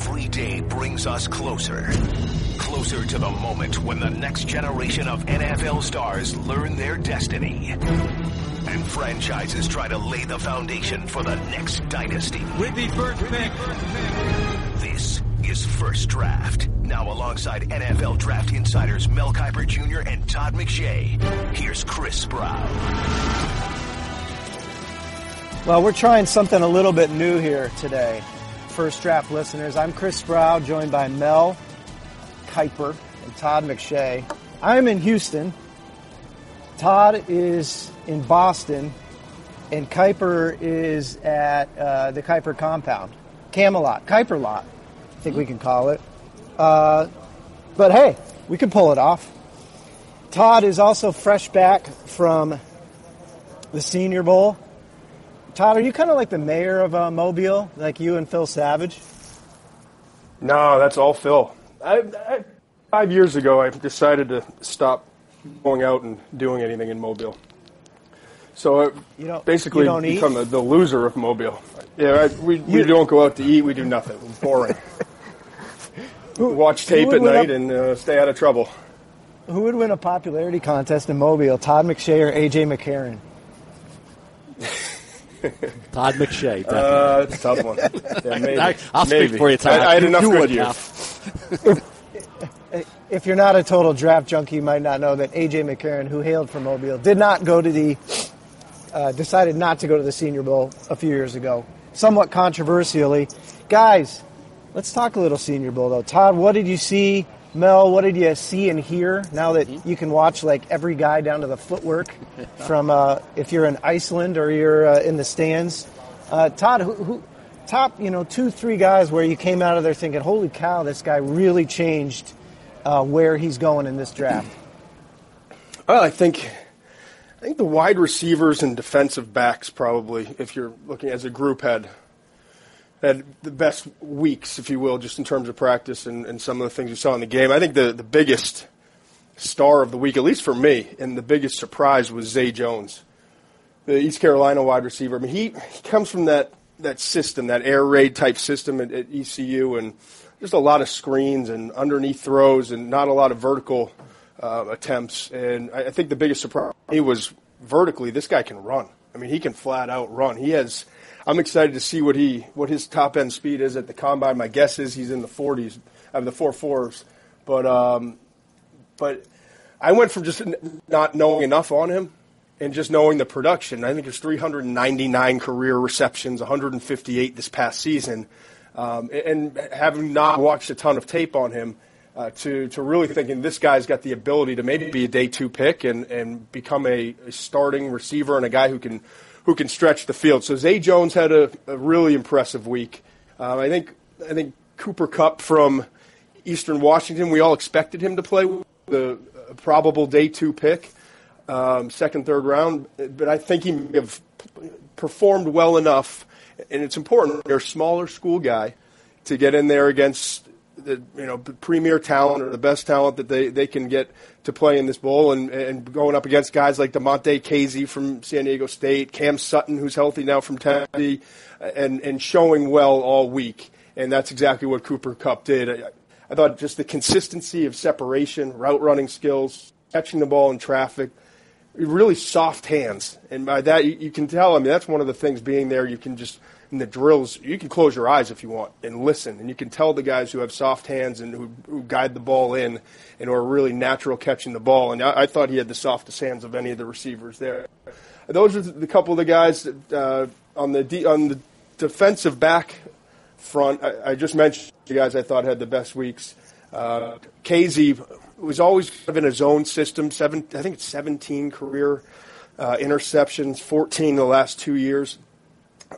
Every day brings us closer. Closer to the moment when the next generation of NFL stars learn their destiny. And franchises try to lay the foundation for the next dynasty. With the first pick. This is First Draft. Now alongside NFL draft insiders Mel Kiper Jr. and Todd McShay. Here's Chris Sprow. Well, we're trying something a little bit new here today. First Draft listeners, I'm Chris Sprow, joined by Mel Kiper and Todd McShay. I'm in Houston. Todd is in Boston, and Kiper is at uh, the Kiper compound, Camelot, Kiper lot, I think we can call it. Uh, but hey, we can pull it off. Todd is also fresh back from the Senior Bowl. Todd, are you kind of like the mayor of uh, Mobile, like you and Phil Savage? No, that's all Phil. I, I, five years ago, I decided to stop going out and doing anything in Mobile. So I You basically you become a, the loser of Mobile. Yeah, I, we, we don't go out to eat. We do nothing. We're boring. Watch tape at night and uh, stay out of trouble. Who would win a popularity contest in Mobile, Todd McShay or AJ McCarron? Todd McShay. definitely. Uh, it's a tough one. Yeah, maybe. I- I'll speak Maybe. for you, Todd. I, I had You- enough you good years. If you're not a total draft junkie, you might not know that AJ McCarron, who hailed from Mobile, did not go to the, uh, decided not to go to the Senior Bowl a few years ago, somewhat controversially. Guys, let's talk a little Senior Bowl though. Todd, what did you see? Mel, what did you see and hear now that you can watch like every guy down to the footwork from uh, if you're in Iceland or you're uh, in the stands? Uh, Todd, who, who, top, you know, two, three guys where you came out of there thinking, holy cow, this guy really changed uh, where he's going in this draft. Well, I think I think the wide receivers and defensive backs probably, if you're looking as a group, had had the best weeks, if you will, just in terms of practice and, and some of the things you saw in the game. I think the, the biggest star of the week, at least for me, and the biggest surprise was Zay Jones, the East Carolina wide receiver. I mean, he, he comes from that, that system, that air raid type system at, at ECU, and just a lot of screens and underneath throws and not a lot of vertical uh, attempts. And I, I think the biggest surprise he was vertically. This guy can run. I mean, he can flat out run. He has. I'm excited to see what he what his top end speed is at the combine. My guess is he's in the 40s, of the four fours. But um, but I went from just not knowing enough on him and just knowing the production. I think it's 399 career receptions, 158 this past season, um, and having not watched a ton of tape on him. Uh, to, to really thinking this guy's got the ability to maybe be a day two pick and, and become a, a starting receiver and a guy who can who can stretch the field. So Zay Jones had a, a really impressive week. Um, I think I think Cooper Kupp from Eastern Washington. We all expected him to play the probable day two pick, um, second third round, but I think he may have performed well enough. And it's important. They're a smaller school guy to get in there against the you know the premier talent or the best talent that they, they can get to play in this bowl and, and going up against guys like Damontae Kazee from San Diego State, Cam Sutton who's healthy now from Tennessee, and and showing well all week. And that's exactly what Cooper Kupp did. I, I thought just the consistency of separation, route running skills, catching the ball in traffic, really soft hands. And by that, you, you can tell, I mean, that's one of the things being there. You can just, in the drills, you can close your eyes if you want and listen. And you can tell the guys who have soft hands and who, who guide the ball in and are really natural catching the ball. And I, I thought he had the softest hands of any of the receivers there. Those are the couple of the guys uh, on the de- on the defensive back front. I, I just mentioned the guys I thought had the best weeks. Uh, Kazee was always kind of in his own system. Seven, I think it's 17 career uh, interceptions, 14 in the last two years.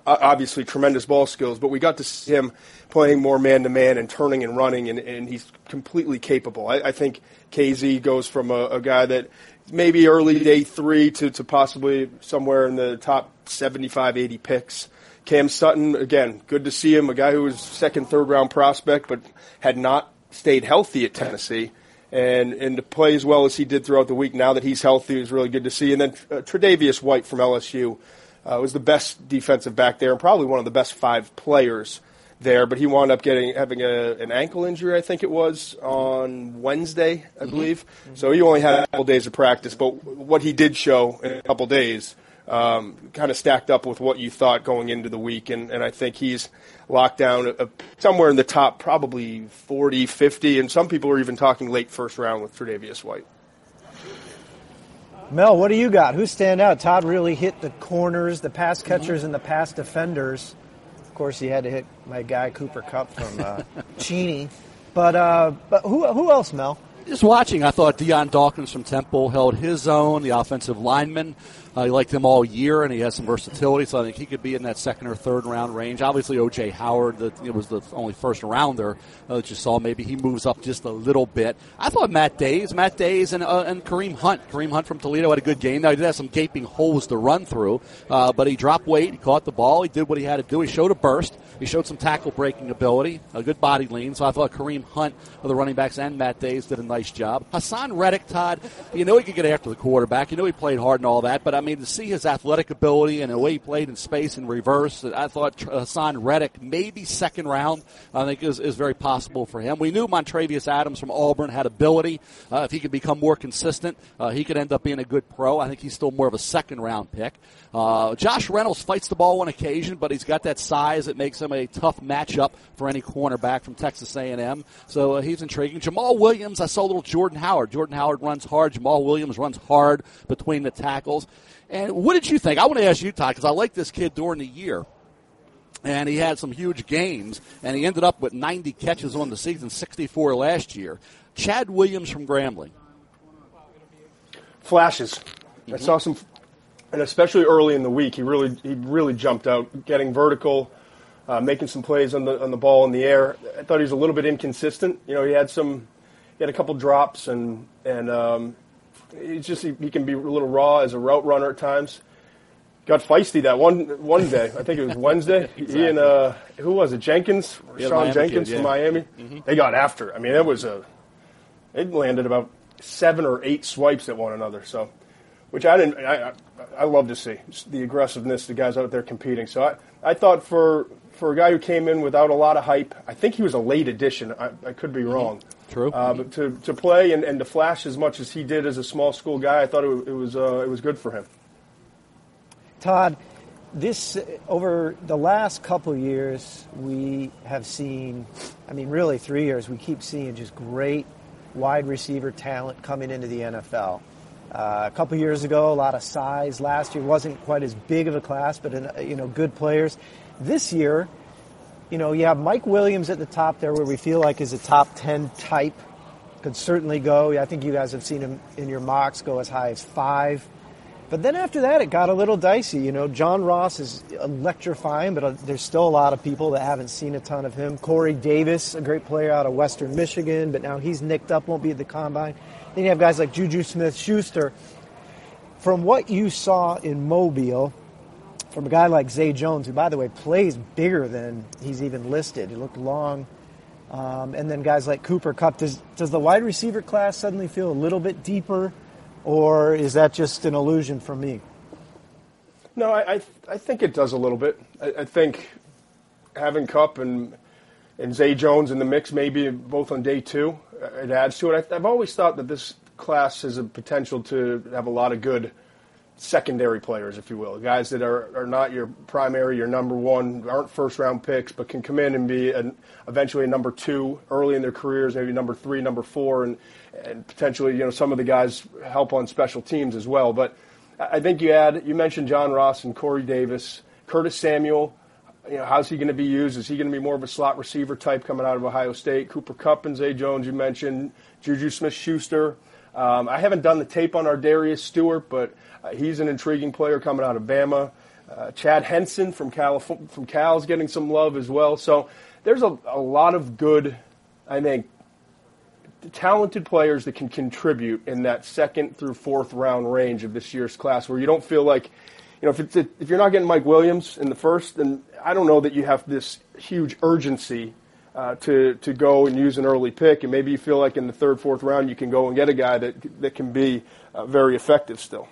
Obviously, tremendous ball skills, but we got to see him playing more man to man and turning and running, and, and he's completely capable. I, I think Kazee goes from a, a guy that maybe early day three to, to possibly somewhere in the top 75, 80 picks. Cam Sutton, again, good to see him, a guy who was second, third round prospect, but had not stayed healthy at Tennessee. And, and to play as well as he did throughout the week, now that he's healthy, is really good to see. And then uh, Tre'Davious White from LSU uh, was the best defensive back there and probably one of the best five players there, but he wound up getting having a, an ankle injury, I think it was on Wednesday, I Mm-hmm. believe. So he only had a couple days of practice, but what he did show in a couple days um, kind of stacked up with what you thought going into the week, and, and I think he's locked down uh somewhere in the top, probably 40, 50, and some people are even talking late first round with Tre'Davious White. Mel, what do you got? Who stand out? Todd really hit the corners, the pass catchers, and the pass defenders. Of course, he had to hit my guy Cooper Kupp from uh, Cheney. But uh, but who who else, Mel? Just watching, I thought Dion Dawkins from Temple held his own. The offensive lineman, he liked him all year, and he has some versatility. So I think he could be in that second or third round range. Obviously, OJ Howard, that it was the only first rounder uh, that you saw. Maybe he moves up just a little bit. I thought Matt Dayes, Matt Dayes, and uh, and Kareem Hunt. Kareem Hunt from Toledo had a good game. Now he did have some gaping holes to run through, uh, but he dropped weight. He caught the ball. He did what he had to do. He showed a burst. He showed some tackle breaking ability, a good body lean. So I thought Kareem Hunt of the running backs and Matt Dayes did a nice job. Haason Reddick, Todd, you know he could get after the quarterback. You know he played hard and all that, but I mean to see his athletic ability and the way he played in space and reverse, I thought Haason Reddick maybe second round. I think is, is very possible for him. We knew Montravius Adams from Auburn had ability. Uh, if he could become more consistent, uh, he could end up being a good pro. I think he's still more of a second round pick. Uh, Josh Reynolds fights the ball on occasion, but he's got that size that makes him a tough matchup for any cornerback from Texas A&M. So uh, he's intriguing. Jamaal Williams, I saw a little Jordan Howard. Jordan Howard runs hard. Jamaal Williams runs hard between the tackles. And what did you think? I want to ask you, Todd, because I like this kid during the year. And he had some huge games, and he ended up with 90 catches on the season, 64 last year. Chad Williams from Grambling. Flashes. I saw some, and especially early in the week, he really he really jumped out, getting vertical, uh, making some plays on the on the ball in the air. I thought he was a little bit inconsistent. You know, he had some, he had a couple drops, and and um, he's just he, he can be a little raw as a route runner at times. Got feisty that one one day. I think it was Wednesday. He and uh, who was it? Jenkins, Yeah, Sean Miami Jenkins kid, from yeah. Miami. Mm-hmm. Mm-hmm. They got after. I mean, it was a. It landed about seven or eight swipes at one another. So, which I didn't. I, I, I love to see the aggressiveness, the guys out there competing. So I, I thought for for a guy who came in without a lot of hype, I think he was a late addition. I, I could be mm-hmm. wrong. True. Uh, but to, to play and, and to flash as much as he did as a small school guy, I thought it, it was uh, it was good for him. Todd, this over the last couple years, we have seen. I mean, really, three years. We keep seeing just great wide receiver talent coming into the NFL. Uh, a couple years ago, a lot of size. Last year wasn't quite as big of a class, but uh, you know, good players. This year, you know, you have Mike Williams at the top there, where we feel like is a top ten type. Could certainly go. I think you guys have seen him in your mocks go as high as five. But then after that, it got a little dicey. You know, John Ross is electrifying, but uh, there's still a lot of people that haven't seen a ton of him. Corey Davis, a great player out of Western Michigan, but now he's nicked up, won't be at the combine. Then you have guys like Juju Smith Schuster. From what you saw in Mobile, from a guy like Zay Jones, who, by the way, plays bigger than he's even listed, he looked long. Um, and then guys like Cooper Kupp. Does, does the wide receiver class suddenly feel a little bit deeper? or is that just an illusion for me? No, I, I, I think it does a little bit. I, I think having Kupp and and Zay Jones in the mix, maybe both on day two, uh, it adds to it. I, I've always thought that this class has a potential to have a lot of good secondary players, if you will, guys that are, are not your primary, your number one, aren't first round picks, but can come in and be an, eventually a number two early in their careers, maybe number three, number four, and and potentially you know some of the guys help on special teams as well. But I think you add you mentioned John Ross and Corey Davis, Curtis Samuel. You know, how's he going to be used? Is he going to be more of a slot receiver type coming out of Ohio State? Cooper Kupp and Zay Jones, you mentioned Juju Smith-Schuster. Um, I haven't done the tape on ArDarius Stewart, but he's an intriguing player coming out of Bama. Uh, Chad Hansen from Cal from getting some love as well. So there's a, a lot of good, I think, talented players that can contribute in that second through fourth round range of this year's class, where you don't feel like, you know, if it's if you're not getting Mike Williams in the first, then I don't know that you have this huge urgency uh, to to go and use an early pick, and maybe you feel like in the third, fourth round you can go and get a guy that that can be uh, very effective still.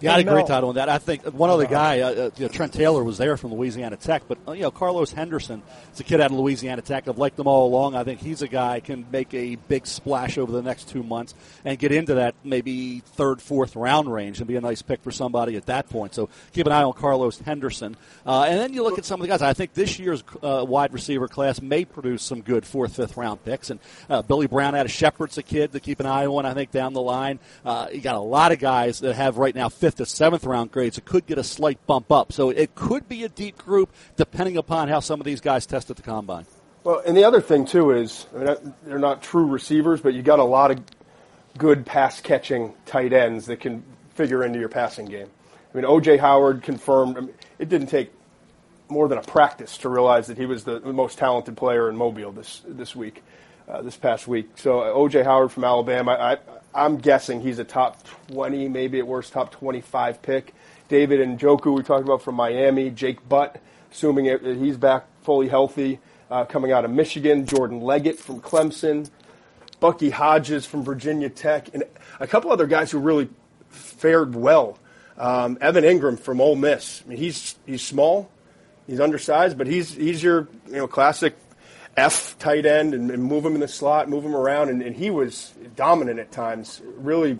Yeah, I And agree, Mel- Todd, on that. I think one other guy, uh, uh, you know, Trent Taylor, was there from Louisiana Tech, but uh, you know, Carlos Henderson is a kid out of Louisiana Tech. I've liked them all along. I think he's a guy can make a big splash over the next two months and get into that maybe third, fourth round range and be a nice pick for somebody at that point. So keep an eye on Carlos Henderson, uh, and then you look at some of the guys. I think this year's uh, wide receiver class may produce some good fourth, fifth round picks. And uh, Billy Brown out of Shepherd's a kid to keep an eye on. I think down the line, uh, you got a lot of guys that have right now fifth to seventh round grades. It could get a slight bump up, so it could be a deep group depending upon how some of these guys test at the combine. Well, and the other thing too is I mean, they're not true receivers, but you got a lot of good pass catching tight ends that can figure into your passing game. I mean, OJ Howard confirmed. I mean, it didn't take more than a practice to realize that he was the most talented player in Mobile this this week, uh, this past week. So OJ Howard from Alabama, I, I'm guessing he's a top 20, maybe at worst top 25 pick. David Njoku we talked about from Miami. Jake Butt, assuming it, he's back fully healthy, uh, coming out of Michigan. Jordan Leggett from Clemson. Bucky Hodges from Virginia Tech, and a couple other guys who really fared well. Um, Evan Engram from Ole Miss. I mean, he's he's small, he's undersized, but he's he's your you know classic F tight end, and, and move him in the slot, move him around, and, and he was dominant at times. Really,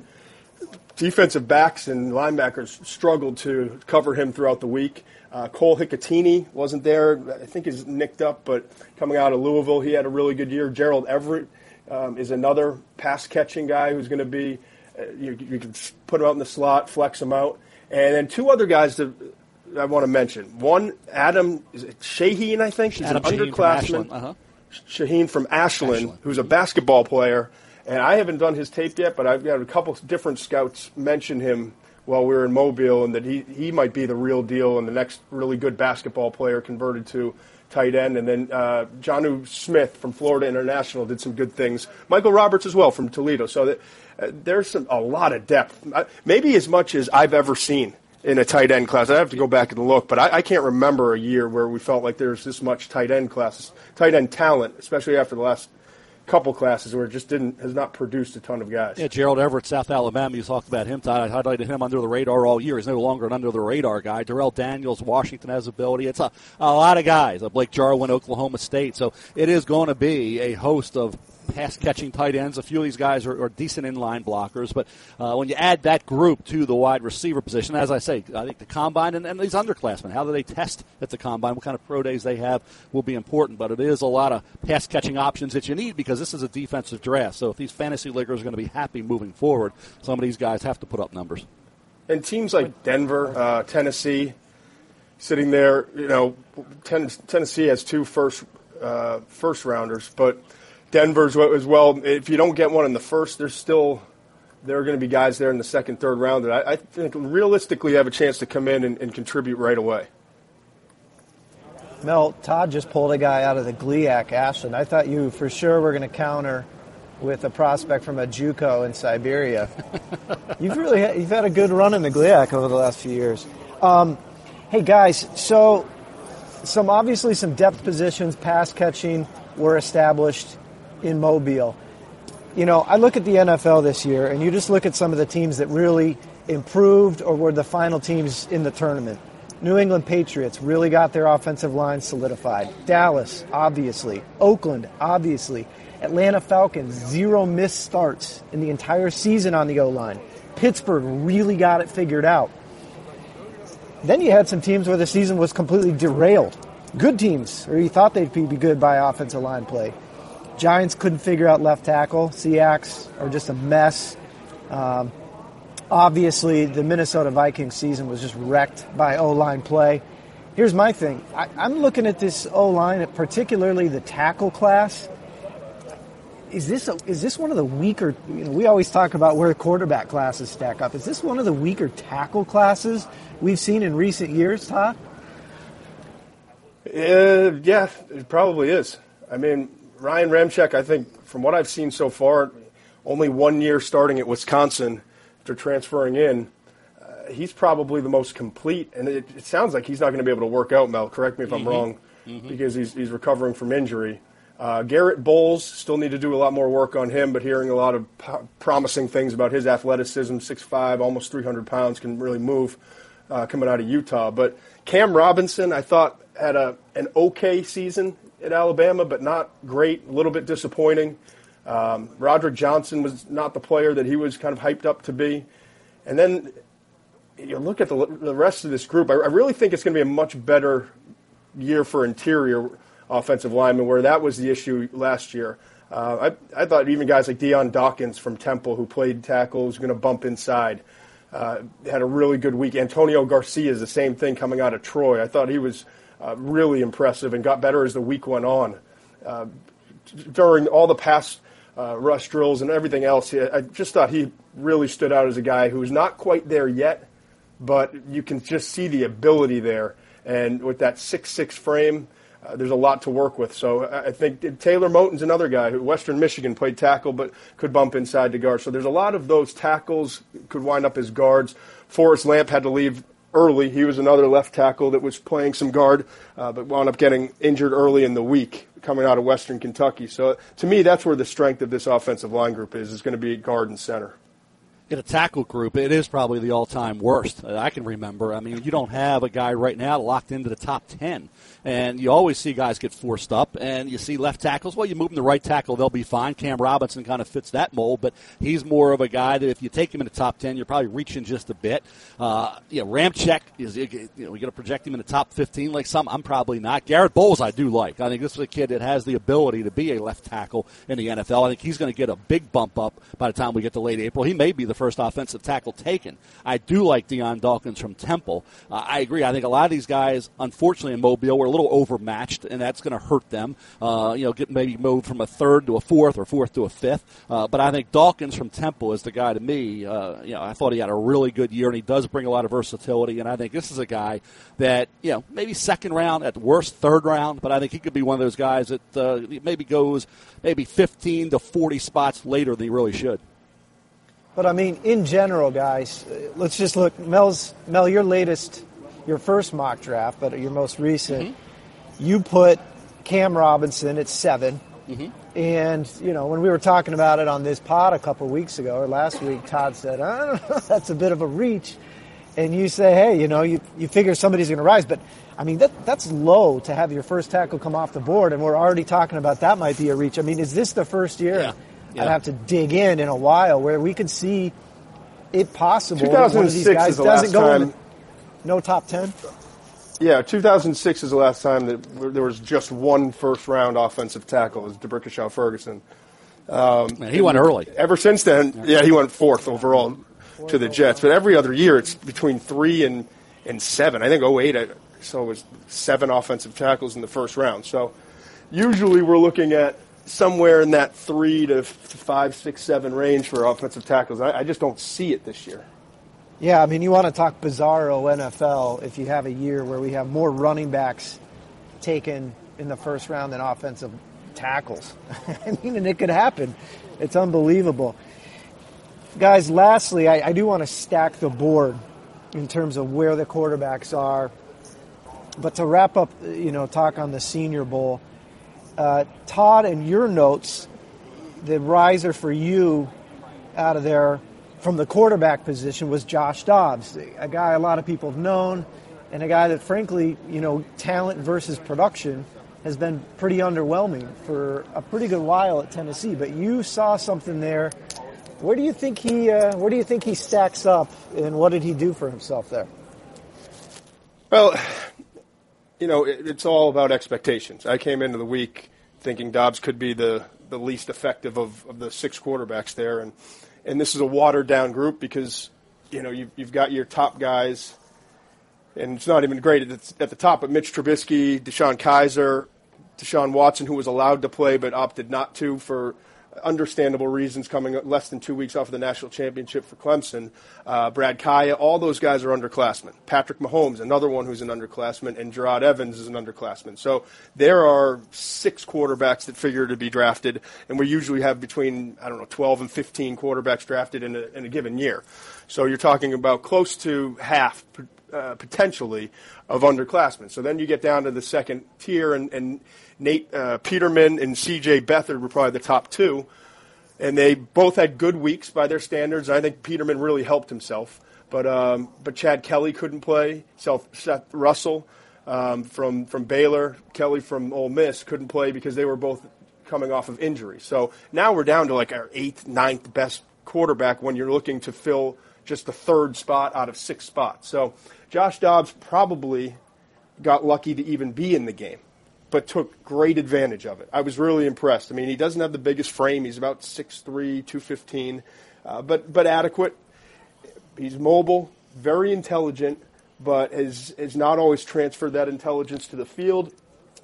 defensive backs and linebackers struggled to cover him throughout the week. Uh, Cole Hikutini wasn't there. I think he's nicked up, but coming out of Louisville, he had a really good year. Gerald Everett um, is another pass catching guy who's going to be. Uh, you, you can put him out in the slot, flex him out, and then two other guys that I want to mention. One, Adam is it Shaheen, I think. He's Adam an Shaheen underclassman. Ashland, uh-huh. Shaheen from Ashland, Ashland. who's a basketball player, and I haven't done his tape yet, but I've got a couple different scouts mention him while we were in Mobile, and that he, he might be the real deal and the next really good basketball player converted to tight end. And then uh, Jonnu Smith from Florida International did some good things. Michael Roberts as well from Toledo. So that, uh, there's some, a lot of depth, maybe as much as I've ever seen in a tight end class. I have to go back and look, but I, I can't remember a year where we felt like there's this much tight end classes, tight end talent, especially after the last couple classes where it just didn't has not produced a ton of guys. Yeah, Gerald Everett, South Alabama. You talked about him. I highlighted him under the radar all year. He's no longer an under the radar guy. Darrell Daniels, Washington has ability. It's a, a lot of guys. Blake Jarwin, Oklahoma State. So it is going to be a host of pass catching tight ends. A few of these guys are, are decent inline blockers, but uh, when you add that group to the wide receiver position, as I say, I think the combine and, and these underclassmen, how do they test at the combine? What kind of pro days they have will be important, but it is a lot of pass catching options that you need because this is a defensive draft. So if these fantasy leaguers are going to be happy moving forward, some of these guys have to put up numbers. And teams like Denver, uh, Tennessee, sitting there, you know, ten, Tennessee has two first uh, first rounders, but Denver's as well. If you don't get one in the first, there's still there are going to be guys there in the second, third round that I, I think realistically have a chance to come in and, and contribute right away. Mel, Todd just pulled a guy out of the GLIAC Ashland. I thought you for sure were going to counter with a prospect from a JUCO in Siberia. you've really had, you've had a good run in the GLIAC over the last few years. Um, hey guys, so some obviously some depth positions, pass catching were established in Mobile. You know, I look at the NFL this year, and you just look at some of the teams that really improved or were the final teams in the tournament. New England Patriots really got their offensive line solidified. Dallas, obviously. Oakland, obviously. Atlanta Falcons, zero missed starts in the entire season on the O line. Pittsburgh really got it figured out. Then you had some teams where the season was completely derailed. Good teams, or you thought they'd be good by offensive line play. Giants couldn't figure out left tackle. Seahawks are just a mess. Um, obviously, the Minnesota Vikings season was just wrecked by O line play. Here's my thing I, I'm looking at this O line, particularly the tackle class. Is this a, is this one of the weaker? You know, we always talk about where quarterback classes stack up. Is this one of the weaker tackle classes we've seen in recent years, Todd? Uh, yeah, it probably is. I mean, Ryan Ramczyk, I think, from what I've seen so far, only one year starting at Wisconsin after transferring in. Uh, he's probably the most complete, and it, it sounds like he's not going to be able to work out. Mel, correct me if I'm wrong, because he's he's recovering from injury. Uh, Garett Bolles still need to do a lot more work on him, but hearing a lot of po- promising things about his athleticism, 6'5", almost 300 pounds, can really move uh, coming out of Utah. But Cam Robinson, I thought, had a an okay season at Alabama, but not great, a little bit disappointing. Um, Roderick Johnson was not the player that he was kind of hyped up to be. And then you look at the, the rest of this group, I, I really think it's going to be a much better year for interior offensive linemen, where that was the issue last year. Uh, I, I thought even guys like Dion Dawkins from Temple, who played tackle, was going to bump inside. Uh, had a really good week. Antonio Garcia is the same thing coming out of Troy. I thought he was uh, really impressive and got better as the week went on. Uh, during all the past uh, rush drills and everything else, I just thought he really stood out as a guy who's not quite there yet, but you can just see the ability there. And with that six-six frame, uh, there's a lot to work with. So I think Taylor Moton's another guy who Western Michigan played tackle but could bump inside to guard. So there's a lot of those tackles could wind up as guards. Forrest Lamp had to leave early. He was another left tackle that was playing some guard, uh, but wound up getting injured early in the week coming out of Western Kentucky. So to me, that's where the strength of this offensive line group is. Is going to be guard and center in a tackle group, it is probably the all-time worst I can remember. I mean, you don't have a guy right now locked into the top ten, and you always see guys get forced up, and you see left tackles. Well, you move them to right tackle, they'll be fine. Cam Robinson kind of fits that mold, but he's more of a guy that if you take him in the top ten, you're probably reaching just a bit. Uh, know, Ramczyk is you know we got to project him in the top fifteen like some. I'm probably not. Garett Bolles, I do like. I think this is a kid that has the ability to be a left tackle in the NFL. I think he's going to get a big bump up by the time we get to late April. He may be the first offensive tackle taken. I do like Dion Dawkins from Temple. Uh, I agree. I think a lot of these guys, unfortunately, in Mobile, were a little overmatched, and that's going to hurt them. Uh, you know, get maybe moved from a third to a fourth or fourth to a fifth. Uh, but I think Dawkins from Temple is the guy to me. Uh, you know, I thought he had a really good year, and he does bring a lot of versatility. And I think this is a guy that you know maybe second round at worst, third round, but I think he could be one of those guys that uh, maybe goes maybe 15 to 40 spots later than he really should. But I mean, in general, guys, let's just look. Mel's Mel, your latest, your first mock draft, but your most recent, mm-hmm. you put Cam Robinson at 7 mm-hmm. And you know, when we were talking about it on this pod a couple weeks ago or last week, Todd said, "I don't know, that's a bit of a reach." And you say, "Hey, you know, you you figure somebody's going to rise," but I mean, that that's low to have your first tackle come off the board, and we're already talking about that might be a reach. I mean, is this the first year? Yeah yeah. I'd have to dig in in a while where we can see it possible. 2006 is the last time. no top 10? Yeah, 2006 is the last time that there was just one first round offensive tackle. It was D'Brickashaw Ferguson. Um, Man, he went early. Ever since then, yeah, he went fourth overall to the Jets. But every other year, it's between three and, and seven. I think 08, I saw it was seven offensive tackles in the first round. So usually we're looking at somewhere in that three to five, six, seven range for offensive tackles. I, I just don't see it this year. Yeah, I mean, you want to talk bizarro NFL if you have a year where we have more running backs taken in the first round than offensive tackles. I mean, and it could happen. It's unbelievable. Guys, lastly, I, I do want to stack the board in terms of where the quarterbacks are. But to wrap up, you know, talk on the Senior Bowl, uh, Todd, in your notes, the riser for you out of there from the quarterback position was Josh Dobbs, a guy a lot of people have known, and a guy that, frankly, you know, talent versus production has been pretty underwhelming for a pretty good while at Tennessee. But you saw something there. Where do you think he? Uh, where do you think he stacks up, and what did he do for himself there? Well, you know, it, it's all about expectations. I came into the week thinking Dobbs could be the, the least effective of, of the six quarterbacks there, and and this is a watered down group because you know you've, you've got your top guys, and it's not even great at the, at the top, but Mitch Trubisky, DeShone Kizer, Deshaun Watson, who was allowed to play but opted not to for understandable reasons coming less than two weeks off of the national championship for Clemson. Uh, Brad Kaaya, all those guys are underclassmen. Patrick Mahomes, another one who's an underclassman, and Gerard Evans is an underclassman. So there are six quarterbacks that figure to be drafted, and we usually have between, I don't know, 12 and 15 quarterbacks drafted in a, in a given year. So you're talking about close to half uh, potentially of underclassmen. So then you get down to the second tier, and, and Nate uh, Peterman and C.J. Beathard were probably the top two, and they both had good weeks by their standards. I think Peterman really helped himself, but um, but Chad Kelly couldn't play. Seth, Seth Russell um, from from Baylor, Kelly from Ole Miss couldn't play because they were both coming off of injury. So now we're down to like our eighth, ninth best quarterback when you're looking to fill just the third spot out of six spots. So Josh Dobbs probably got lucky to even be in the game, but took great advantage of it. I was really impressed. I mean, he doesn't have the biggest frame. He's about 6'3", 215, uh, but, but adequate. He's mobile, very intelligent, but has, has not always transferred that intelligence to the field.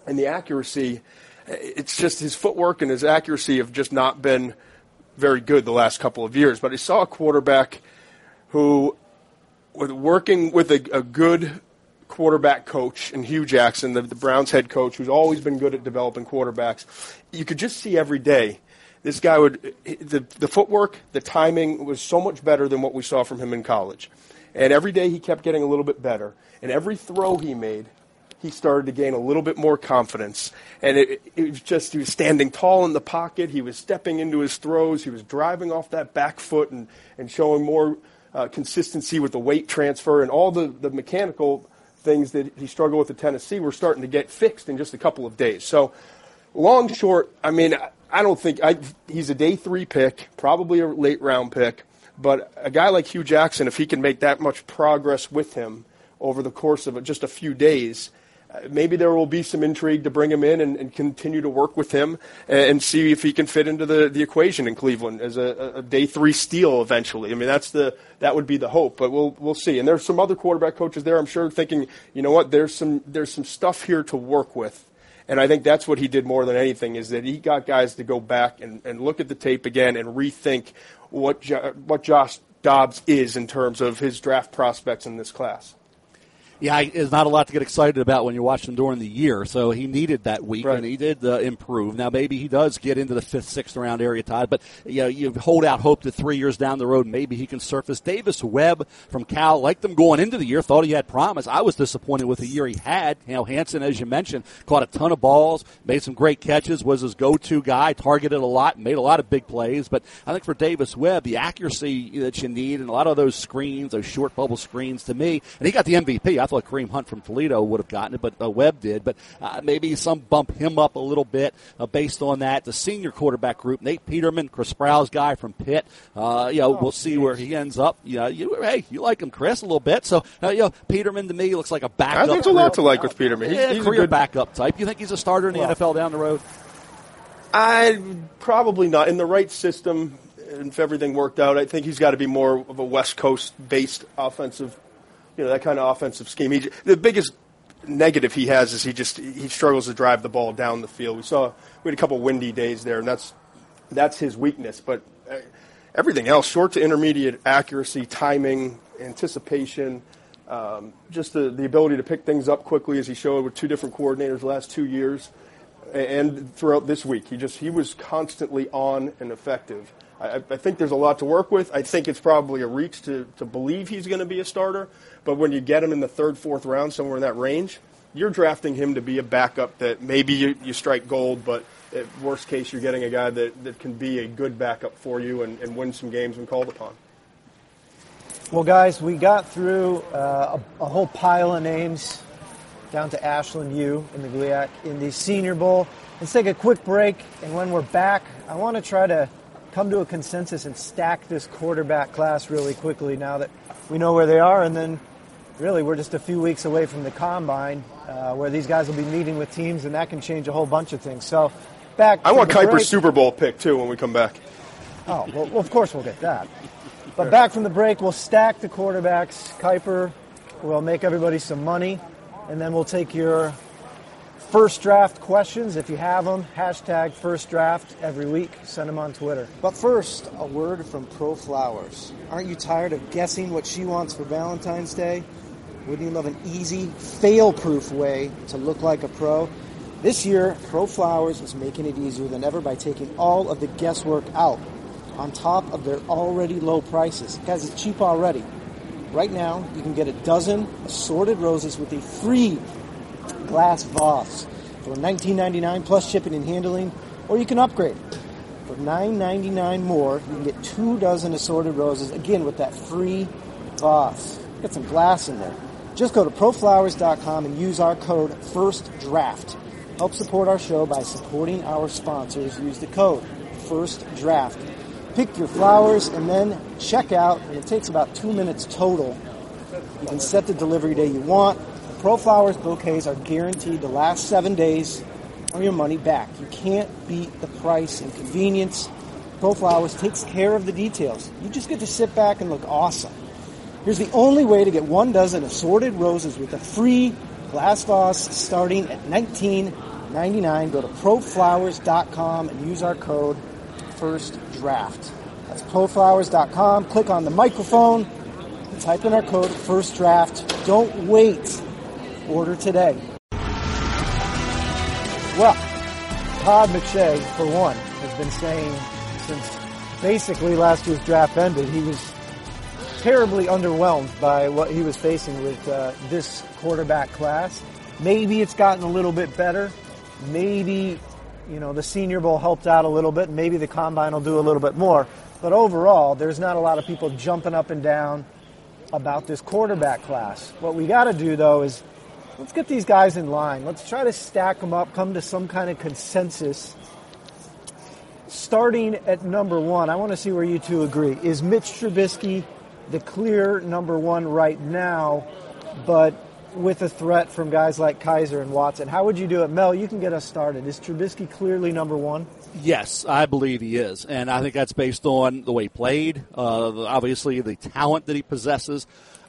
And the accuracy, it's just his footwork and his accuracy have just not been very good the last couple of years. But I saw a quarterback – who, with working with a, a good quarterback coach and Hue Jackson, the, the Browns head coach, who's always been good at developing quarterbacks, you could just see every day this guy would the the footwork, the timing was so much better than what we saw from him in college. And every day he kept getting a little bit better. And every throw he made, he started to gain a little bit more confidence. And it, it was just, he was standing tall in the pocket. He was stepping into his throws. He was driving off that back foot and, and showing more uh, consistency with the weight transfer and all the, the mechanical things that he struggled with at Tennessee were starting to get fixed in just a couple of days. So, long short, I mean, I don't think I, he's a day three pick, probably a late round pick, but a guy like Hue Jackson, if he can make that much progress with him over the course of just a few days, maybe there will be some intrigue to bring him in and, and, continue to work with him and, see if he can fit into the, the equation in Cleveland as a, a, day three steal eventually. I mean, that's the that would be the hope, but we'll we'll see. And there's some other quarterback coaches there, I'm sure, thinking, you know what, there's some there's some stuff here to work with. And I think that's what he did more than anything is that he got guys to go back and, and look at the tape again and rethink what jo- what Josh Dobbs is in terms of his draft prospects in this class yeah, it's not a lot to get excited about when you watch him during the year. So he needed that week, right. and he did uh, improve. Now maybe he does get into the fifth, sixth round area, Todd. But you know, you hold out hope that three years down the road, maybe he can surface. Davis Webb from Cal, like them going into the year, thought he had promise. I was disappointed with the year he had. You know, Hansen, as you mentioned, caught a ton of balls, made some great catches, was his go-to guy, targeted a lot, made a lot of big plays. But I think for Davis Webb, the accuracy that you need, and a lot of those screens, those short bubble screens, to me, and he got the MVP. I thought Kareem Hunt from Toledo would have gotten it, but uh, Webb did. But uh, maybe some bump him up a little bit uh, based on that. The senior quarterback group, Nate Peterman, Chris Sprow's guy from Pitt. Uh, you know, oh, we'll see geez. where he ends up. You know, you, hey, you like him, Chris, a little bit. So, uh, you know, Peterman to me looks like a backup. I think there's a lot to like with Peterman. He's, yeah, he's career a good backup type. You think he's a starter in the well, NFL down the road? I probably not in the right system. If everything worked out, I think he's got to be more of a West Coast based offensive you know that kind of offensive scheme. He, the biggest negative he has is he just he struggles to drive the ball down the field. We saw we had a couple windy days there, and that's that's his weakness. But uh, everything else, short to intermediate accuracy, timing, anticipation, um, just the, the ability to pick things up quickly, as he showed with two different coordinators the last two years, and throughout this week, he just he was constantly on and effective. I, I think there's a lot to work with. I think it's probably a reach to, to believe he's going to be a starter. But when you get him in the third, fourth round, somewhere in that range, you're drafting him to be a backup that maybe you, you strike gold, but at worst case, you're getting a guy that, that can be a good backup for you and, and win some games when called upon. Well, guys, we got through uh, a, a, whole pile of names down to Ashland U in the GLIAC in the Senior Bowl. Let's take a quick break, and when we're back, I want to try to come to a consensus and stack this quarterback class really quickly now that we know where they are. And then, really, we're just a few weeks away from the combine uh, where these guys will be meeting with teams, and that can change a whole bunch of things. So, back. I want Kiper's break. Super Bowl pick, too, when we come back. Oh, well, well, of course we'll get that. But back from the break, we'll stack the quarterbacks. Kiper will make everybody some money, and then we'll take your First draft questions, if you have them, hashtag first draft every week. Send them on Twitter. But first, a word from Pro Flowers. Aren't you tired of guessing what she wants for Valentine's Day? Wouldn't you love an easy, fail proof way to look like a pro? This year, Pro Flowers is making it easier than ever by taking all of the guesswork out on top of their already low prices. Guys, it's cheap already. Right now, you can get a dozen assorted roses with a free glass vase for $19.99 plus shipping and handling, or you can upgrade. For $9.99 more, you can get two dozen assorted roses, again with that free vase. Get some glass in there. Just go to proflowers.com and use our code FIRSTDRAFT. Help support our show by supporting our sponsors. Use the code FIRSTDRAFT. Pick your flowers and then check out, and it takes about two minutes total. You can set the delivery day you want. Pro Flowers bouquets are guaranteed to last seven days or your money back. You can't beat the price and convenience. Pro Flowers takes care of the details. You just get to sit back and look awesome. Here's the only way to get one dozen assorted roses with a free glass vase starting at $19.99. Go to proflowers.com and use our code FIRSTDRAFT. That's proflowers.com. Click on the microphone and type in our code FIRSTDRAFT. Don't wait. Order today. Well, Todd McShay, for one, has been saying since basically last year's draft ended, he was terribly underwhelmed by what he was facing with uh, this quarterback class. Maybe it's gotten a little bit better. Maybe, you know, the Senior Bowl helped out a little bit. Maybe the Combine will do a little bit more. But overall, there's not a lot of people jumping up and down about this quarterback class. What we got to do, though, is let's get these guys in line. Let's try to stack them up, come to some kind of consensus. Starting at number one, I want to see where you two agree. Is Mitch Trubisky the clear number one right now, but with a threat from guys like Kizer and Watson? How would you do it? Mel, you can get us started. Is Trubisky clearly number one? Yes, I believe he is, and I think that's based on the way he played, uh, obviously the talent that he possesses,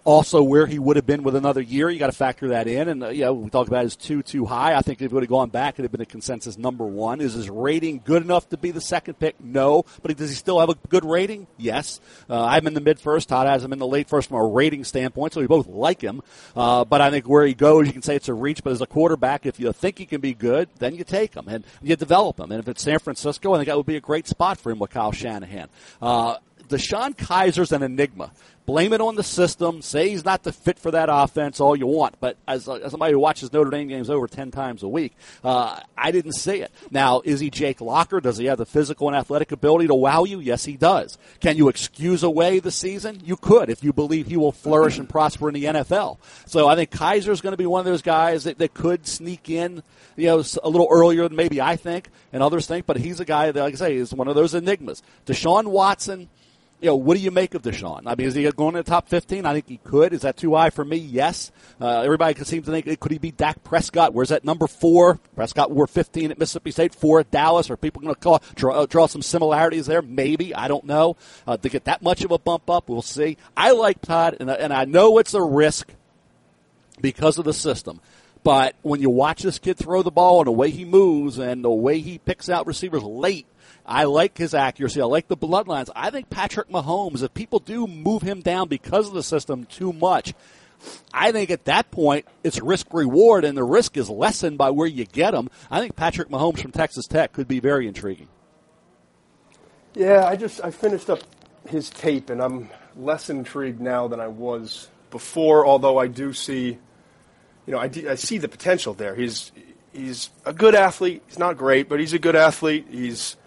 also where he would have been with another year. You got to factor that in. And, uh, yeah, we talk about his two too high. I think if he would have gone back, it'd have been a consensus number one. Is his rating good enough to be the second pick? No. But does he still have a good rating? Yes. Uh, I'm in the mid first. Todd has him in the late first from a rating standpoint, so we both like him. Uh, but I think where he goes, you can say it's a reach. But as a quarterback, if you think he can be good, then you take him and you develop him. And if it's San Francisco, I think that would be a great spot for him with Kyle Shanahan. Uh, DeShone Kizer's an enigma. Blame it on the system. Say he's not the fit for that offense all you want. But as, as somebody who watches Notre Dame games over 10 times a week, uh, I didn't see it. Now, is he Jake Locker? Does he have the physical and athletic ability to wow you? Yes, he does. Can you excuse away the season? You could if you believe he will flourish and prosper in the NFL. So I think Kizer's going to be one of those guys that, that could sneak in, you know, a little earlier than maybe I think and others think. But he's a guy that, like I say, is one of those enigmas. Deshaun Watson – you know, what do you make of Deshaun? I mean, is he going to the top 15? I think he could. Is that too high for me? Yes. Uh, everybody seems to think, could he be Dak Prescott? Where's that number four? Prescott wore 15 at Mississippi State, four at Dallas. Are people going to call, draw, uh, draw, some similarities there? Maybe. I don't know. Uh, to get that much of a bump up, we'll see. I like Todd, and, and I know it's a risk because of the system. But when you watch this kid throw the ball and the way he moves and the way he picks out receivers late, I like his accuracy. I like the bloodlines. I think Patrick Mahomes, if people do move him down because of the system too much, I think at that point it's risk reward, and the risk is lessened by where you get him. I think Patrick Mahomes from Texas Tech could be very intriguing. Yeah, I just I finished up his tape, and I'm less intrigued now than I was before. Although I do see, you know, I, I see the potential there. He's he's a good athlete. He's not great, but he's a good athlete. He's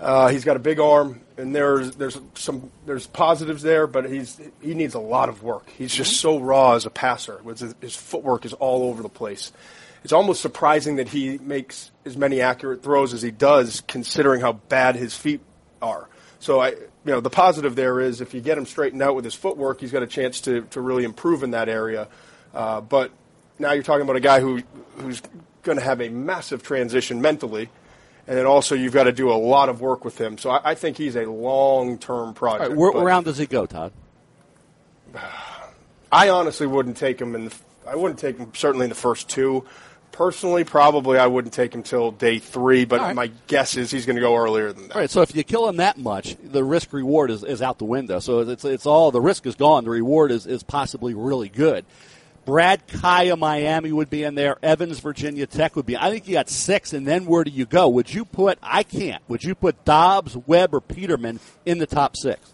uh, he's got a big arm, and there's there's some there's positives there, but he's he needs a lot of work. He's just so raw as a passer. His, footwork is all over the place. It's almost surprising that he makes as many accurate throws as he does, considering how bad his feet are. So I, you know, the positive there is if you get him straightened out with his footwork, he's got a chance to to really improve in that area. Uh, but now you're talking about a guy who who's going to have a massive transition mentally and then also you've got to do a lot of work with him. So I, I think he's a long-term project. Right, where around does he go, Todd? I honestly wouldn't take him in. The, I wouldn't take him certainly in the first two. Personally, probably I wouldn't take him till day three, but right. my guess is he's going to go earlier than that. All right, so if you kill him that much, the risk reward is, is out the window. So it's it's all the risk is gone. The reward is, is possibly really good. Brad Kaaya, Miami would be in there. Evans, Virginia Tech would be. I think you got six, and then where do you go? Would you put? I can't. Would you put Dobbs, Webb, or Peterman in the top six?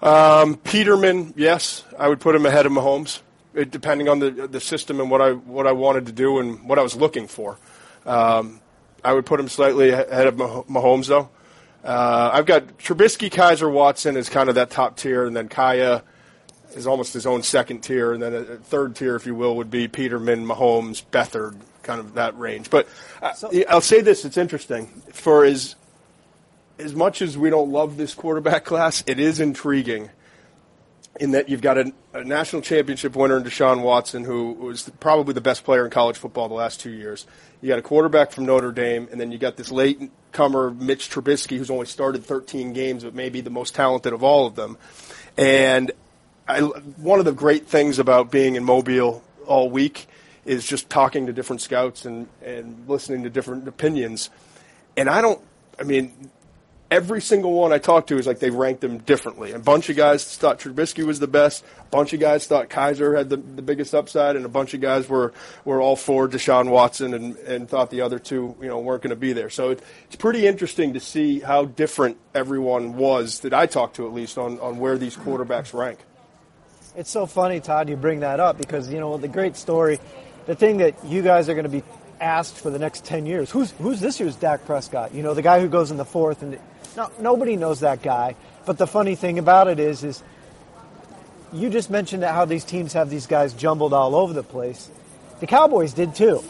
Um, Peterman, yes, I would put him ahead of Mahomes, it, depending on the the system and what I what I wanted to do and what I was looking for. Um, I would put him slightly ahead of Mahomes, though. Uh, I've got Trubisky, Kizer, Watson is kind of that top tier, and then Kaaya is almost his own second tier, and then a third tier, if you will, would be Peterman, Mahomes, Beathard, kind of that range. But uh, so, I'll say this: it's interesting for as as much as we don't love this quarterback class, it is intriguing in that you've got a, a, national championship winner in Deshaun Watson, who was probably the best player in college football the last two years. You got a quarterback from Notre Dame, and then you got this late comer, Mitch Trubisky, who's only started 13 games, but maybe the most talented of all of them. And I, one of the great things about being in Mobile all week is just talking to different scouts and, and listening to different opinions. And I don't, I mean, every single one I talked to is like they ranked them differently. A bunch of guys thought Trubisky was the best. A bunch of guys thought Kizer had the, the biggest upside, and a bunch of guys were, were all for Deshaun Watson and, and thought the other two you know weren't going to be there. So it, it's pretty interesting to see how different everyone was that I talked to at least on, on where these quarterbacks rank. It's so funny, Todd, you bring that up because you know the great story, the thing that you guys are going to be asked for the next 10 years. Who's, who's this year's Dak Prescott? You know, the guy who goes in the fourth and no, nobody knows that guy. But the funny thing about it is, is you just mentioned how these teams have these guys jumbled all over the place. The Cowboys did too.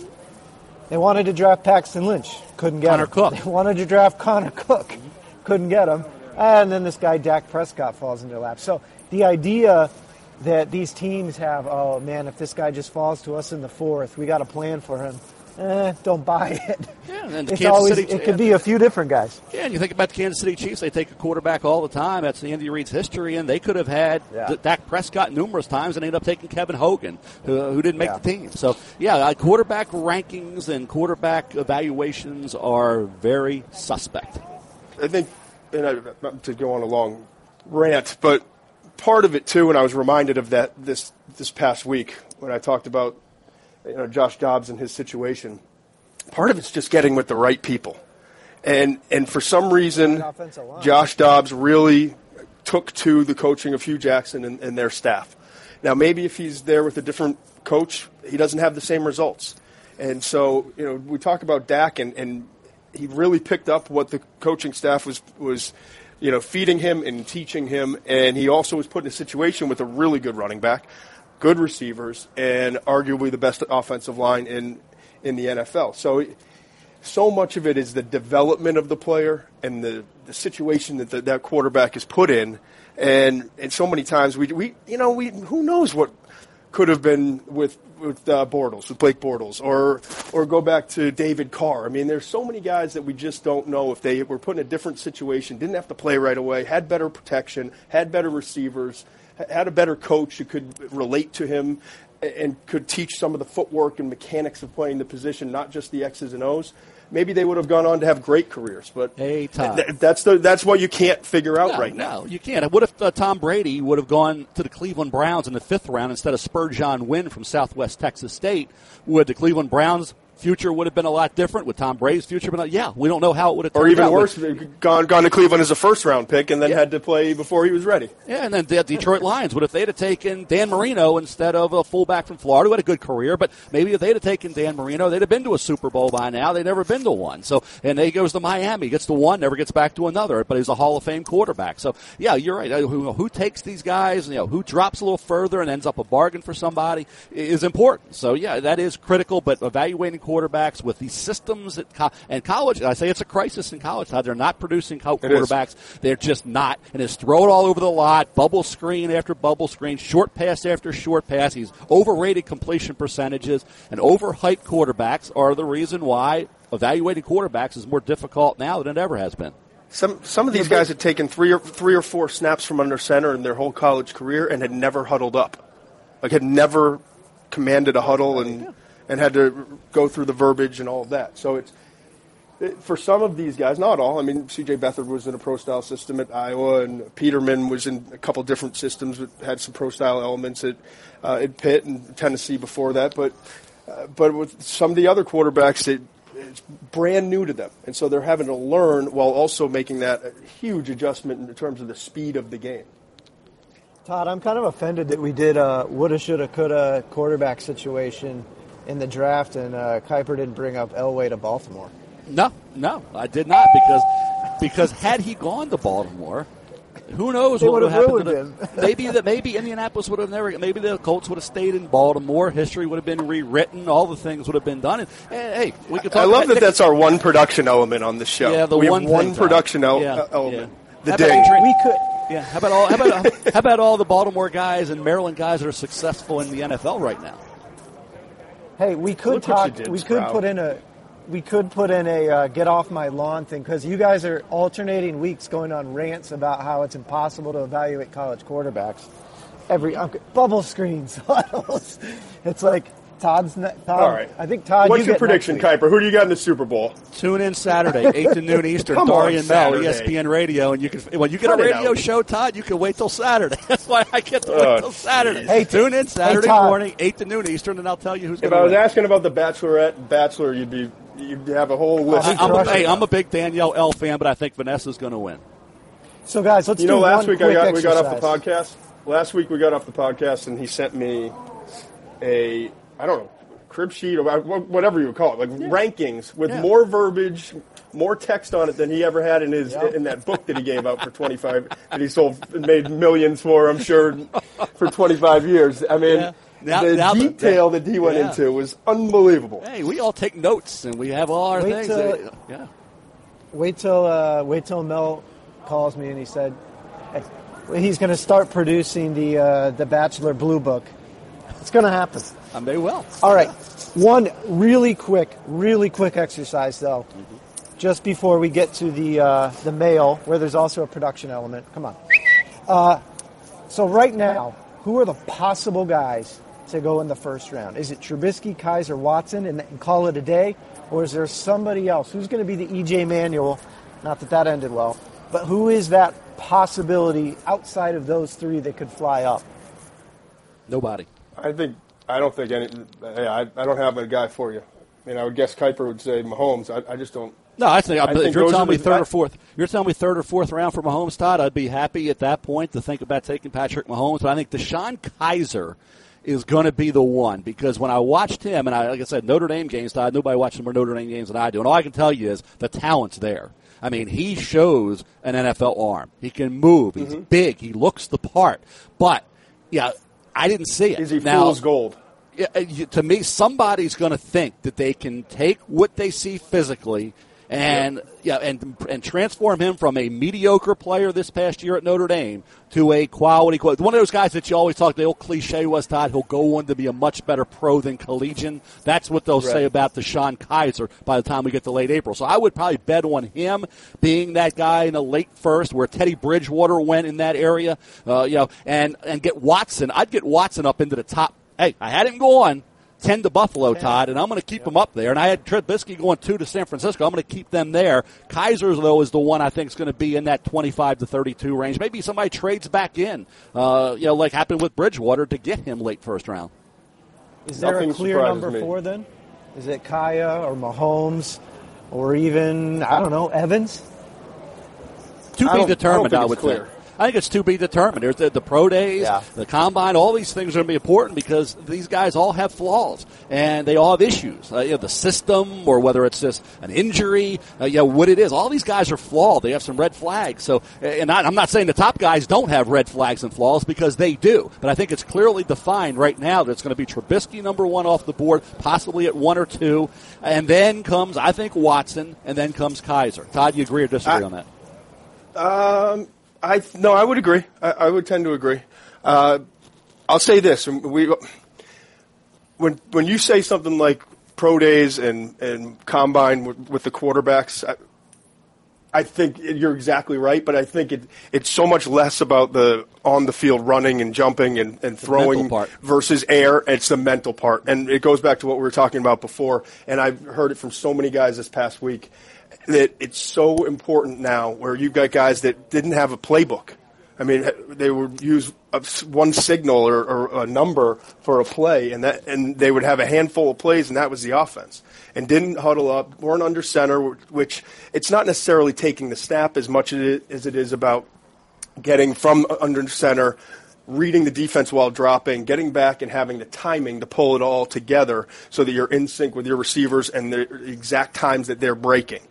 They wanted to draft Paxton Lynch, couldn't get Connor him. Cook. They wanted to draft Connor Cook, couldn't get him. And then this guy Dak Prescott falls in their lap. So the idea that these teams have, oh man, if this guy just falls to us in the fourth, we got a plan for him eh, don't buy it. Yeah, and the it's Kansas always, City, it could be a few different guys. Yeah, and you think about the Kansas City Chiefs; they take a quarterback all the time. That's the Andy Reid's history, and they could have had yeah. Dak Prescott numerous times, and ended up taking Kevin Hogan, who, who didn't make yeah. the team. So, yeah, uh, quarterback rankings and quarterback evaluations are very suspect. I think, and I, not to go on a long rant, but part of it too, and I was reminded of that this this past week when I talked about you know, Josh Dobbs and his situation. Part of it's just getting with the right people. And, and for some reason, Josh Dobbs really took to the coaching of Hue Jackson and, and their staff. Now, maybe if he's there with a different coach, he doesn't have the same results. And so, you know, we talk about Dak, and, and he really picked up what the coaching staff was was, you know, feeding him and teaching him. And he also was put in a situation with a really good running back good receivers, and arguably the best offensive line in in the NFL. So, so much of it is the development of the player and the, the situation that the, that quarterback is put in, and and so many times we we you know we who knows what could have been with with uh, Bortles, with Blake Bortles, or or go back to David Carr. I mean, there's so many guys that we just don't know if they were put in a different situation, didn't have to play right away, had better protection, had better receivers had a better coach who could relate to him and could teach some of the footwork and mechanics of playing the position, not just the X's and O's, maybe they would have gone on to have great careers. But hey, Tom. Th- that's the that's what you can't figure out no, right now. No, you can't. What if uh, Tom Brady would have gone to the Cleveland Browns in the fifth round instead of Spurgeon Wynn from Southwest Texas State? Would the Cleveland Browns future would have been a lot different. With Tom Brady's future But yeah, we don't know how it would have. Turned Or even worse, with, gone gone to Cleveland as a first round pick and then yeah. had to play before he was ready. Yeah, and then the Detroit Lions. What if they'd have taken Dan Marino instead of a fullback from Florida who had a good career? But maybe if they'd have taken Dan Marino, they'd have been to a Super Bowl by now. They'd never been to one. So and he goes to Miami, gets to one, never gets back to another. But he's a Hall of Fame quarterback. So yeah, you're right. Who, who takes these guys? You know, who drops a little further and ends up a bargain for somebody is important. So yeah, that is critical. But evaluating quarterbacks with these systems at co- and college. I say it's a crisis in college. How they're not producing quarterbacks. They're just not, and it's thrown all over the lot. Bubble screen after bubble screen, short pass after short pass. He's overrated completion percentages and overhyped quarterbacks are the reason why evaluating quarterbacks is more difficult now than it ever has been. Some some of these guys had taken three or three or four snaps from under center in their whole college career and had never huddled up, like had never commanded a huddle and and had to go through the verbiage and all of that. So it's it, for some of these guys, not all. I mean, C.J. Beathard was in a pro style system at Iowa, and Peterman was in a couple different systems that had some pro style elements at uh, at Pitt and Tennessee before that. But uh, but with some of the other quarterbacks, it, it's brand new to them, and so they're having to learn while also making that a huge adjustment in terms of the speed of the game. Todd, I'm kind of offended that we did a woulda, shoulda, coulda quarterback situation in the draft, and uh, Kiper didn't bring up Elway to Baltimore. No, no, I did not because because had he gone to Baltimore, who knows They what would would've happened? To the, maybe that maybe Indianapolis would have never. Maybe the Colts would have stayed in Baltimore. History would have been rewritten. All the things would have been done. And, hey, we could talk. I love about that that's our one production element on the show. Yeah, the we one have one production el- Yeah, element. yeah. The How about ding. Adrian- We could. Yeah, how about all how about how about all the Baltimore guys and Maryland guys that are successful in the NFL right now? Hey, we could Look talk. did, we could put in a. We could put in a uh, get off my lawn thing because you guys are alternating weeks going on rants about how it's impossible to evaluate college quarterbacks. Every okay, bubble screens. It's like Todd's. Ne- Todd, All right. I think Todd. What's you your get prediction, next. Kiper? Who do you got in the Super Bowl? Tune in Saturday, eight to noon Eastern. Come on, Darian Mel, ESPN Radio, and you can when you get Cut a radio show, Todd, you can wait till Saturday. That's why I get to wait Oh, till Saturday. Hey, tune in Saturday Todd. morning, eight to noon Eastern, and I'll tell you who's going to If I was win. asking about the Bachelorette and Bachelor, you'd be you'd have a whole list. I, am a, hey. I'm a big Danielle L fan, but I think Vanessa's going to win. So guys, let's You do know, last one week I quick got we got off the podcast. Last week we got off the podcast, and he sent me a I don't know crib sheet or whatever you would call it, like rankings with Yeah. more verbiage, more text on it than he ever had in his Yeah. in that book that he gave out for twenty five that he sold and made millions for. I'm sure for twenty five years. I mean. Yeah. Now- the now the- detail that he went Yeah. into was unbelievable. Hey, we all take notes, and we have all our Wait things. till- yeah. Wait till uh, wait till Mel calls me and he said hey, he's going to start producing the uh, the Bachelor Blue Book. It's going to happen. I may well. All right, one really quick, really quick exercise though. Just before we get to the uh, the mail, where there's also a production element. Come on. Uh, so right now, who are the possible guys to go in the first round? Is it Trubisky, Kizer, Watson, and, and call it a day, or is there somebody else? Who's going to be the EJ Manuel? Not that that ended well, but who is that possibility outside of those three that could fly up? Nobody. I think I don't think any. Hey, I, I don't have a guy for you. I mean, I would guess Kiper would say Mahomes. I, I just don't. No, I think, I if think you're telling me third I- or fourth, you're telling me third or fourth round for Mahomes, Todd. I'd be happy at that point to think about taking Patrick Mahomes. But I think DeShone Kizer is going to be the one because when I watched him, and I, like I said, Notre Dame games, Todd. Nobody watches more Notre Dame games than I do, and all I can tell you is the talent's there. I mean, he shows an NFL arm. He can move. He's Mm-hmm. big. He looks the part. But yeah, I didn't see it. Is he now, fool's gold? yeah, uh, to me, somebody's going to think that they can take what they see physically and yeah, and and transform him from a mediocre player this past year at Notre Dame to a quality. Quote. One of those guys that you always talk. The old cliche was Todd. He'll go on to be a much better pro than collegian. That's what they'll say Right. about DeShone Kizer by the time we get to late April. So I would probably bet on him being that guy in the late first, where Teddy Bridgewater went in that area. Uh, you know, and and get Watson. I'd get Watson up into the top hey, I had him going 10 to Buffalo, Todd, and I'm going to keep them up there. And I had Trubisky going 2 to San Francisco. I'm going to keep them there. Kizer's, though, is the one I think is going to be in that 25 to 32 range. Maybe somebody trades back in, uh, you know, like happened with Bridgewater to get him late first round. Is there Nothing a clear number me. four then? Is it Kaaya or Mahomes or even I don't know Evans? To I be don't- I determined, I, would clear. think. I think it's to be determined. There's the, the pro days, Yeah. the combine, all these things are going to be important because these guys all have flaws and they all have issues. Uh, you know, the system, or whether it's just an injury, uh, you know, what it is. All these guys are flawed. They have some red flags. So, and I, I'm not saying the top guys don't have red flags and flaws because they do, but I think it's clearly defined right now that it's going to be Trubisky number one off the board, possibly at one or two, and then comes I think Watson, and then comes Kizer. Todd, you agree or disagree I- on that? Um, I no, I would agree. I, I would tend to agree. Uh, I'll say this: we when when you say something like pro days and and combine with, with the quarterbacks. I, I think you're exactly right, but I think it, it's so much less about the on the field running and jumping and, and throwing part. versus air. It's the mental part, and it goes back to what we were talking about before. And I've heard it from so many guys this past week that it's so important now, where you've got guys that didn't have a playbook. I mean, they would use one signal or, or a number for a play, and that and they would have a handful of plays, and that was the offense. And didn't huddle up, weren't under center, which it's not necessarily taking the snap as much as it- as it is about getting from under center reading the defense while dropping, getting back and having the timing to pull it all together so that you're in sync with your receivers and the exact times that they're breaking.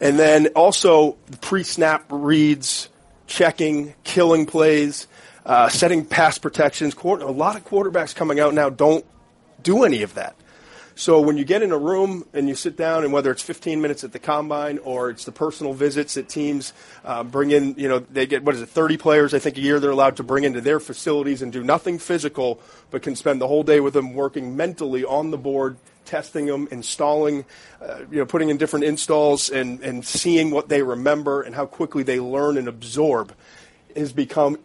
And then also pre-snap reads, checking, killing plays, uh, setting pass protections. A lot of quarterbacks coming out now don't do any of that. So when you get in a room and you sit down, and whether it's 15 minutes at the combine or it's the personal visits that teams uh, bring in, you know, they get what is it, 30 players I think a year they're allowed to bring into their facilities and do nothing physical, but can spend the whole day with them working mentally on the board, testing them, installing, uh, you know, putting in different installs and, and seeing what they remember and how quickly they learn and absorb has become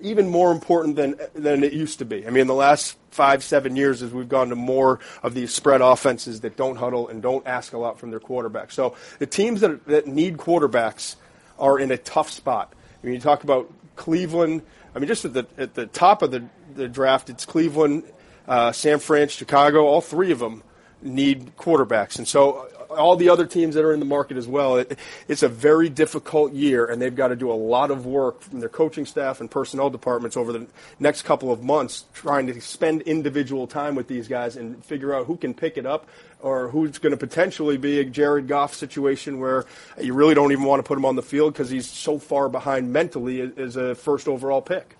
even more important than than it used to be. I mean, in the last five, seven years, as we've gone to more of these spread offenses that don't huddle and don't ask a lot from their quarterback. So the teams that that need quarterbacks are in a tough spot. I mean, you talk about Cleveland. I mean, just at the at the top of the the draft, it's Cleveland, uh, San Fran, Chicago. All three of them need quarterbacks, and so all the other teams that are in the market as well. It, it's a very difficult year, and they've got to do a lot of work from their coaching staff and personnel departments over the next couple of months trying to spend individual time with these guys and figure out who can pick it up or who's going to potentially be a Jared Goff situation where you really don't even want to put him on the field because he's so far behind mentally as a first overall pick.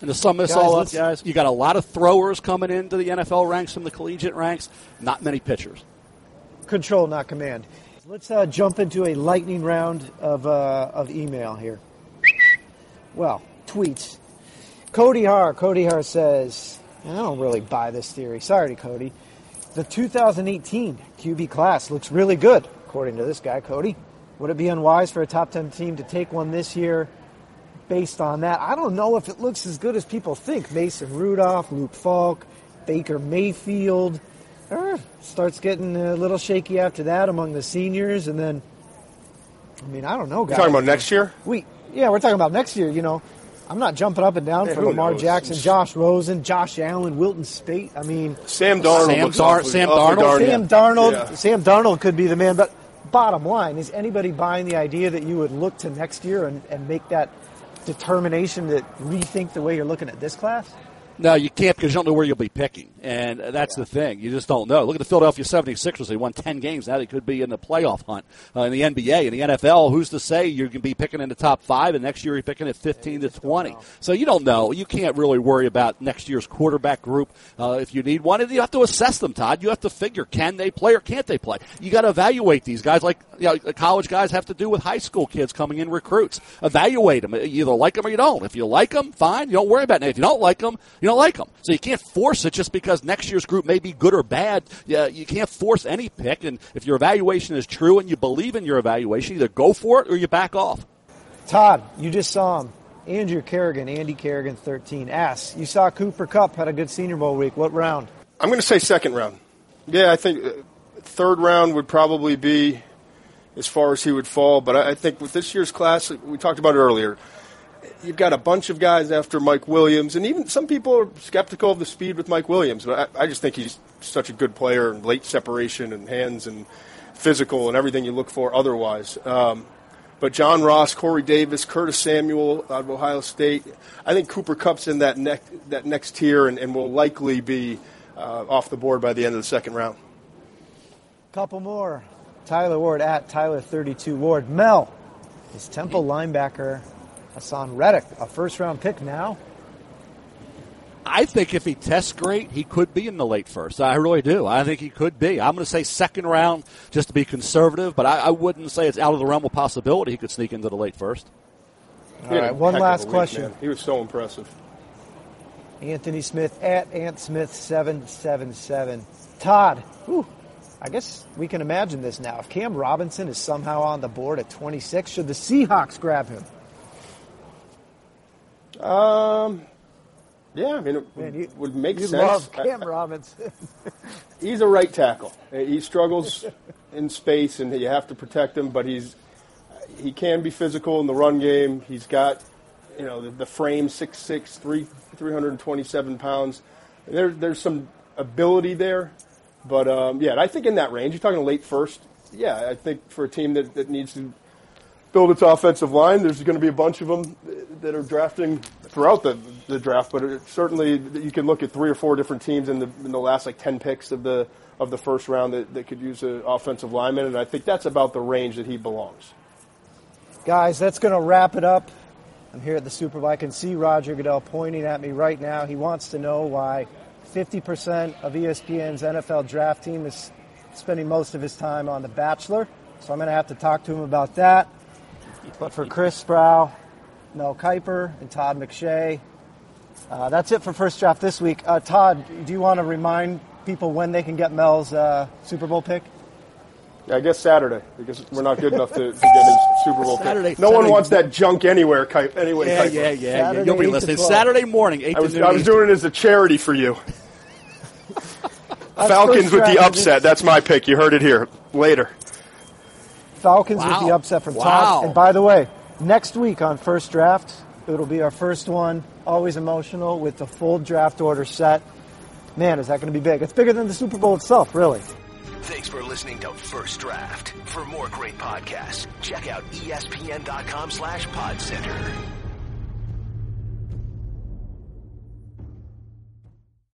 And to sum this guys, all up, guys, you got a lot of throwers coming into the NFL ranks from the collegiate ranks, not many pitchers control, not command. Let's uh, jump into a lightning round of, uh, of email here. Well, tweets. Cody Har. Cody Har says, I don't really buy this theory. Sorry, Cody. The 2018 QB class looks really good, according to this guy, Cody. Would it be unwise for a top 10 team to take one this year based on that? I don't know if it looks as good as people think. Mason Rudolph, Luke Falk, Baker Mayfield uh, starts getting a little shaky after that among the seniors, and then, I mean, I don't know, guys. You're talking about next year? We, yeah, we're talking about next year. You know, I'm not jumping up and down for Lamar knows? Jackson, Josh Rosen, Josh Allen, Wilton Speight. I mean, Sam Darnold. Sam, Dar- Sam Darnold. Sam Darnold. Yeah. Sam Darnold could be the man. But bottom line, is anybody buying the idea that you would look to next year and, and make that determination to rethink the way you're looking at this class? No, you can't because you don't know where you'll be picking. And that's yeah. the thing. You just don't know. Look at the Philadelphia 76ers. They won 10 games. Now they could be in the playoff hunt. Uh, in the NBA, in the NFL, who's to say you're going to be picking in the top five and next year you're picking at 15 to 20? So you don't know. You can't really worry about next year's quarterback group. Uh, if you need one, you have to assess them, Todd. You have to figure can they play or can't they play? You got to evaluate these guys like you know, the college guys have to do with high school kids coming in recruits. Evaluate them. You either like them or you don't. If you like them, fine. You don't worry about it. If you don't like them, you don't like them. So you can't force it just because next year's group may be good or bad. Yeah, you can't force any pick. And if your evaluation is true and you believe in your evaluation, either go for it or you back off. Todd, you just saw him. Andrew Kerrigan, Andy Kerrigan, 13. Asks, you saw Cooper Kupp had a good Senior Bowl week. What round? I'm going to say second round. Yeah, I think uh, third round would probably be as far as he would fall. But I think with this year's class, we talked about it earlier you've got a bunch of guys after Mike Williams, and even some people are skeptical of the speed with Mike Williams. But I, I just think he's such a good player and late separation and hands and physical and everything you look for otherwise. Um, but John Ross, Corey Davis, Curtis Samuel out of Ohio State, I think Cooper Kupp's in that, next that next tier and, and will likely be uh, off the board by the end of the second round. Couple more. Tyler Ward at Tyler32 Ward. Mel, is Temple linebacker Haason Reddick, a first round pick now. I think if he tests great, he could be in the late first. I really do. I think he could be. I'm going to say second round just to be conservative, but I, I wouldn't say it's out of the realm of possibility he could sneak into the late first. All right, one last question. He was so impressive. Anthony Smith at Ant Smith seven seven seven. Todd, whew, I guess we can imagine this now. If Cam Robinson is somehow on the board at 26, should the Seahawks grab him? Um, yeah, I mean, it Man, you, would make you sense. love Cam Robinson. he's a right tackle. He struggles in space, and you have to protect him. But he's he can be physical in the run game. He's got you know the, the frame six six three three hundred and twenty seven pounds. There, there's some ability there, but um, yeah, I think in that range. You're talking late first. Yeah, I think for a team that, that needs to build its offensive line. There's going to be a bunch of them that are drafting throughout the the draft, but certainly you can look at three or four different teams in the in the last like ten picks of the of the first round that, that could use an offensive lineman, and I think that's about the range that he belongs. Guys, that's going to wrap it up. I'm here at the Super Bowl. I can see Roger Goodell pointing at me right now. He wants to know why 50% of ESPN's NFL draft team is spending most of his time on The Bachelor. So I'm going to have to talk to him about that. But for Chris Sprow, Mel Kiper, and Todd McShay, uh, that's it for First Draft this week. Uh, Todd, do you want to remind people when they can get Mel's uh, Super Bowl pick? Yeah, I guess Saturday because we're not good enough to, to get his Super Bowl Saturday- pick. No Saturday- one wants that junk anywhere. Ki- anyway, Yeah, Kiper. yeah, yeah, yeah. You'll be listening Saturday morning, eight I was to noon. I was doing it as a charity for you. Falcons with the upset. That's my pick. You heard it here. Later. Falcons with the upset from Wow. Todd. And by the way, next week on First Draft, it'll be our first one, always emotional, with the full draft order set. Man, is that going to be big? It's bigger than the Super Bowl itself, really. Thanks for listening to First Draft. For more great podcasts, check out espn.com slash podcenter.